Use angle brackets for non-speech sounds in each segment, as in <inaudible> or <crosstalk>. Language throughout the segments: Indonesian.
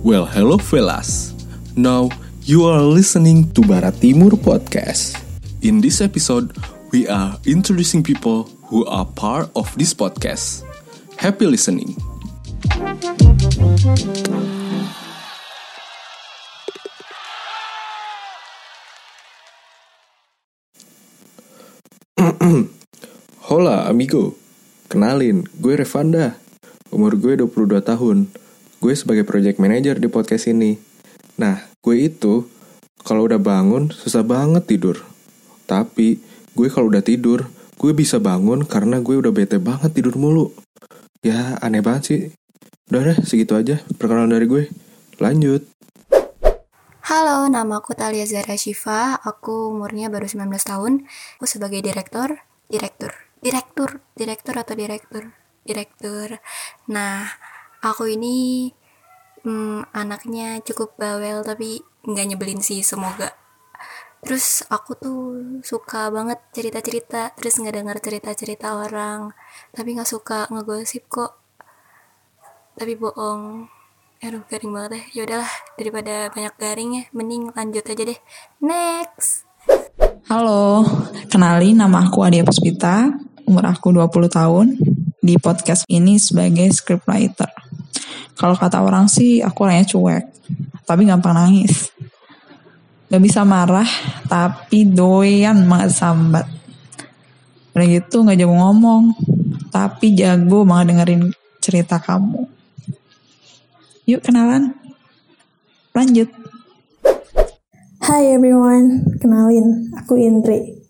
Well, hello fellas. Now you are listening to Barat Timur Podcast. In this episode, we are introducing people who are part of this podcast. Happy listening. <clears throat> Hola amigo, kenalin, gue Revanda. Umur gue 22 tahun. Gue sebagai project manager di podcast ini. Nah, gue itu kalau udah bangun susah banget tidur. Tapi gue kalau udah tidur, gue bisa bangun karena gue udah bete banget tidur mulu. Ya, aneh banget sih. Udah deh, segitu aja perkenalan dari gue. Lanjut. Halo, nama aku Talia Zara Shiva. Aku umurnya baru 19 tahun. Aku sebagai direktur, direktur, direktur, direktur atau direktur, direktur. Nah, aku ini hmm, anaknya cukup bawel tapi nggak nyebelin sih semoga. Terus aku tuh suka banget cerita-cerita, terus nggak dengar cerita-cerita orang, tapi nggak suka ngegosip kok. Tapi bohong. Aduh, garing banget deh. Ya udahlah, daripada banyak garing ya, mending lanjut aja deh. Next. Halo, kenalin nama aku Adia Puspita, umur aku 20 tahun, di podcast ini sebagai scriptwriter. Kalau kata orang sih aku orangnya cuek, tapi gampang nangis. Gak bisa marah, tapi doyan banget sambat. Udah gitu gak jago ngomong, tapi jago banget dengerin cerita kamu. Yuk kenalan, lanjut. Hai everyone, kenalin, aku Indri.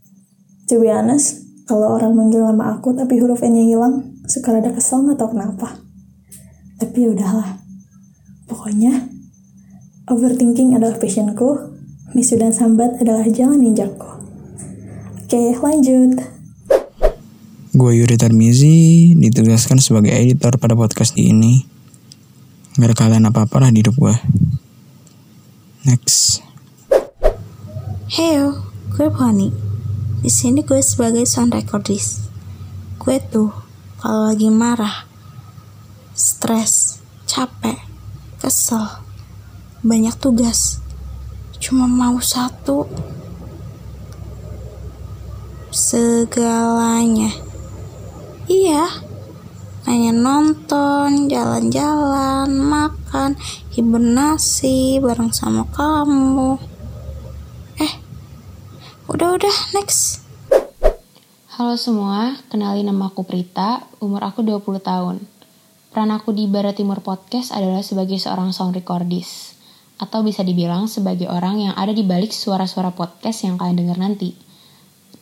To be honest, kalau orang manggil nama aku tapi huruf N-nya hilang, suka rada kesel nggak tau kenapa. Tapi udahlah, pokoknya overthinking adalah passionku, misu dan sambat adalah jalan ninjaku. Oke, lanjut. Gue Yuri Tarmizi, ditugaskan sebagai editor pada podcast ini. Gak ada kalian apa-apa lah di hidup gue. Next. Heyo, gue Bonnie. Di sini gue sebagai sound recordist. Gue tuh kalau lagi marah, stres, capek, kesel, banyak tugas, cuma mau satu, segalanya. Iya, hanya nonton, jalan-jalan, makan, hibernasi bareng sama kamu. Eh, udah-udah, next. Halo semua, kenalin nama aku Prita, umur aku 20 tahun. Peran aku di Barat Timur Podcast adalah sebagai seorang sound recordist, atau bisa dibilang sebagai orang yang ada di balik suara-suara podcast yang kalian dengar nanti.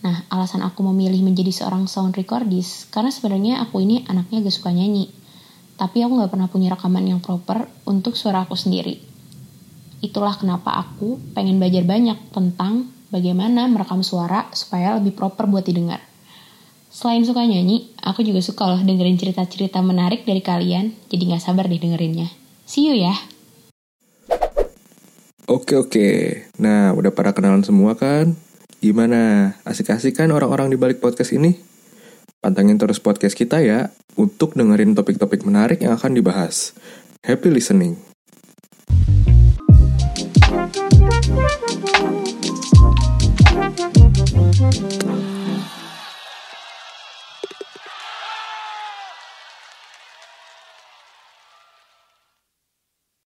Nah, alasan aku memilih menjadi seorang sound recordist, karena sebenarnya aku ini anaknya gak suka nyanyi. Tapi aku gak pernah punya rekaman yang proper untuk suara aku sendiri. Itulah kenapa aku pengen belajar banyak tentang bagaimana merekam suara supaya lebih proper buat didengar. Selain suka nyanyi, aku juga suka loh dengerin cerita-cerita menarik dari kalian, jadi gak sabar deh dengerinnya. See you ya! Oke oke. Nah, udah pada kenalan semua kan? Gimana? Asik-asik kan orang-orang di balik podcast ini? Pantengin terus podcast kita ya untuk dengerin topik-topik menarik yang akan dibahas. Happy listening.